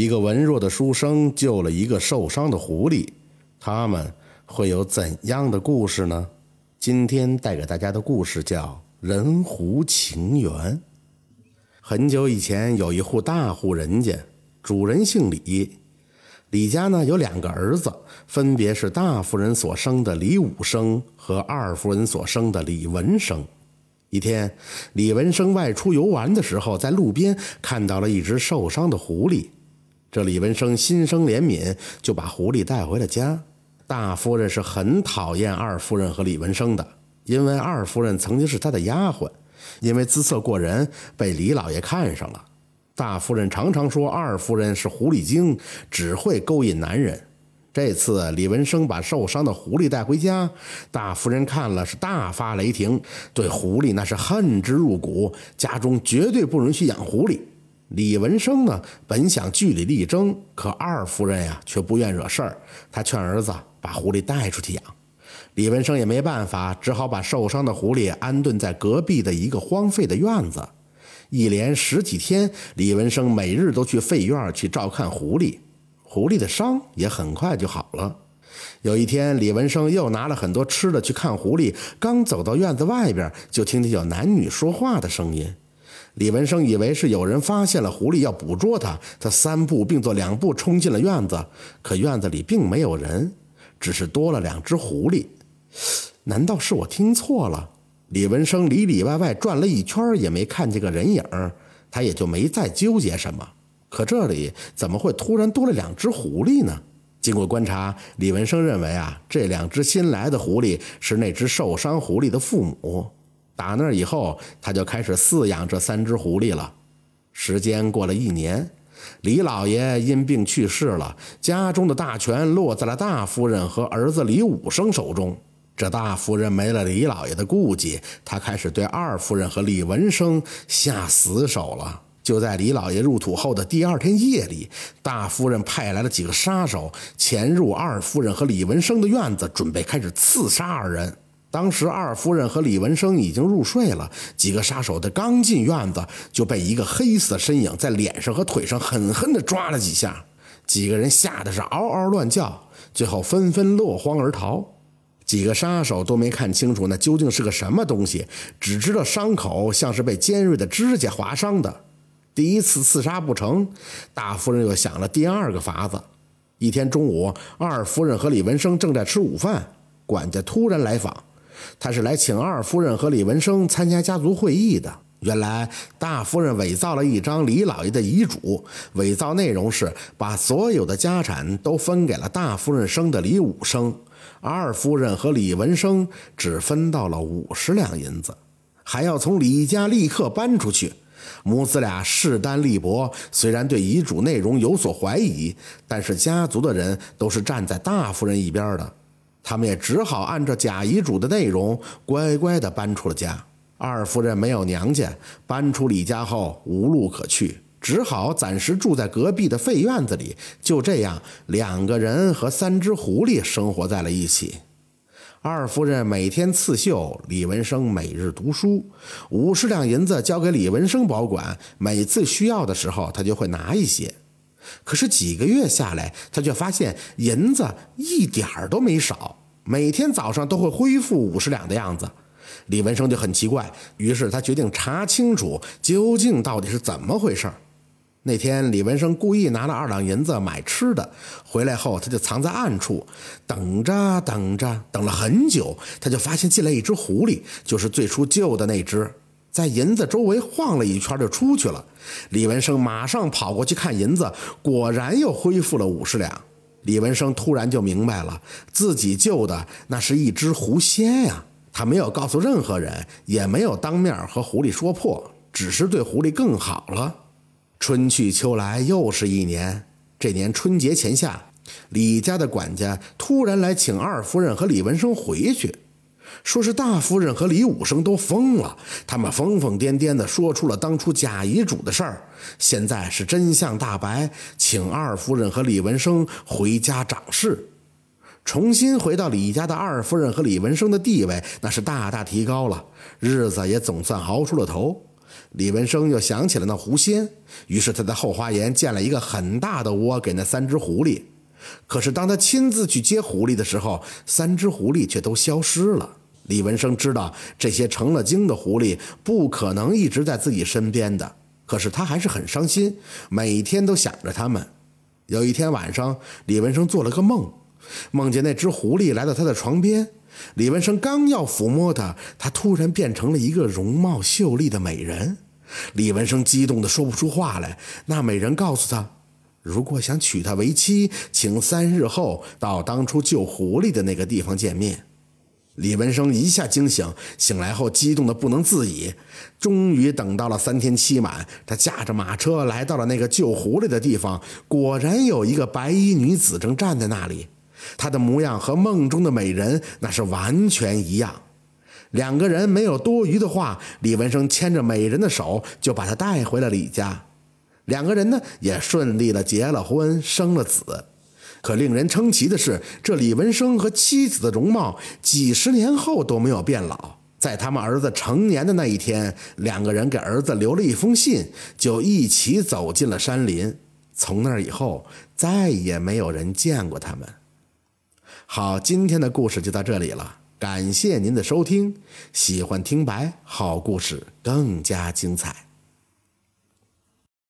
一个文弱的书生救了一个受伤的狐狸，他们会有怎样的故事呢？今天带给大家的故事叫《人狐情缘》。很久以前，有一户大户人家，主人姓李。李家呢有两个儿子，分别是大夫人所生的李武生和二夫人所生的李文生。一天，李文生外出游玩的时候，在路边看到了一只受伤的狐狸。这李文生心生怜悯，就把狐狸带回了家。大夫人是很讨厌二夫人和李文生的，因为二夫人曾经是她的丫鬟，因为姿色过人，被李老爷看上了。大夫人常常说二夫人是狐狸精，只会勾引男人。这次李文生把受伤的狐狸带回家，大夫人看了是大发雷霆，对狐狸那是恨之入骨，家中绝对不允许养狐狸。李文生呢，本想据理力争，可二夫人呀却不愿惹事儿，他劝儿子把狐狸带出去养。李文生也没办法，只好把受伤的狐狸安顿在隔壁的一个荒废的院子。一连十几天，李文生每日都去废院去照看狐狸，狐狸的伤也很快就好了。有一天，李文生又拿了很多吃的去看狐狸，刚走到院子外边，就听见有男女说话的声音。李文生以为是有人发现了狐狸要捕捉他，他三步并作两步冲进了院子，可院子里并没有人，只是多了两只狐狸。难道是我听错了？李文生里里外外转了一圈，也没看见个人影他也就没再纠结什么。可这里怎么会突然多了两只狐狸呢？经过观察，李文生认为啊，这两只新来的狐狸是那只受伤狐狸的父母。打那以后，他就开始饲养这三只狐狸了。时间过了一年，李老爷因病去世了，家中的大权落在了大夫人和儿子李武生手中。这大夫人没了李老爷的顾忌，她开始对二夫人和李文生下死手了。就在李老爷入土后的第二天夜里，大夫人派来了几个杀手，潜入二夫人和李文生的院子，准备开始刺杀二人。当时二夫人和李文生已经入睡了，几个杀手的刚进院子，就被一个黑色身影在脸上和腿上狠狠地抓了几下，几个人吓得是嗷嗷乱叫，最后纷纷落荒而逃。几个杀手都没看清楚那究竟是个什么东西，只知道伤口像是被尖锐的指甲划伤的。第一次刺杀不成，大夫人又想了第二个法子。一天中午，二夫人和李文生正在吃午饭，管家突然来访，他是来请二夫人和李文生参加家族会议的。原来大夫人伪造了一张李老爷的遗嘱，伪造内容是把所有的家产都分给了大夫人生的李武生。二夫人和李文生只分到了五十两银子，还要从李家立刻搬出去。母子俩势单力薄，虽然对遗嘱内容有所怀疑，但是家族的人都是站在大夫人一边的，他们也只好按照假遗嘱的内容，乖乖地搬出了家。二夫人没有娘家，搬出李家后无路可去。只好暂时住在隔壁的废院子里，就这样，两个人和三只狐狸生活在了一起。二夫人每天刺绣，李文生每日读书，五十两银子交给李文生保管，每次需要的时候他就会拿一些。可是几个月下来，他却发现银子一点儿都没少，每天早上都会恢复五十两的样子。李文生就很奇怪，于是他决定查清楚究竟到底是怎么回事。那天，李文生故意拿了二两银子买吃的，回来后他就藏在暗处，等着等着，等了很久，他就发现进来一只狐狸，就是最初救的那只，在银子周围晃了一圈就出去了。李文生马上跑过去看银子，果然又恢复了五十两。李文生突然就明白了，自己救的那是一只狐仙呀！他没有告诉任何人，也没有当面和狐狸说破，只是对狐狸更好了。春去秋来，又是一年。这年春节前下，李家的管家突然来请二夫人和李文生回去，说是大夫人和李武生都疯了。他们疯疯癫癫地说出了当初假遗嘱的事儿，现在是真相大白，请二夫人和李文生回家长事。重新回到李家的二夫人和李文生的地位，那是大大提高了，日子也总算熬出了头。李文生又想起了那狐仙，于是他在后花园建了一个很大的窝给那三只狐狸。可是当他亲自去接狐狸的时候，三只狐狸却都消失了。李文生知道这些成了精的狐狸不可能一直在自己身边的，可是他还是很伤心，每天都想着他们。有一天晚上，李文生做了个梦，梦见那只狐狸来到他的床边。李文生刚要抚摸它，它突然变成了一个容貌秀丽的美人。李文生激动的说不出话来。那美人告诉他，如果想娶她为妻，请三日后到当初救狐狸的那个地方见面。李文生一下惊醒，醒来后激动的不能自已。终于等到了三天期满，他驾着马车来到了那个救狐狸的地方，果然有一个白衣女子正站在那里。她的模样和梦中的美人那是完全一样。两个人没有多余的话，李文生牵着美人的手就把她带回了李家。两个人呢也顺利的结了婚，生了子。可令人称奇的是，这李文生和妻子的容貌几十年后都没有变老。在他们儿子成年的那一天，两个人给儿子留了一封信，就一起走进了山林。从那以后，再也没有人见过他们。好，今天的故事就到这里了，感谢您的收听。喜欢听白好故事更加精彩。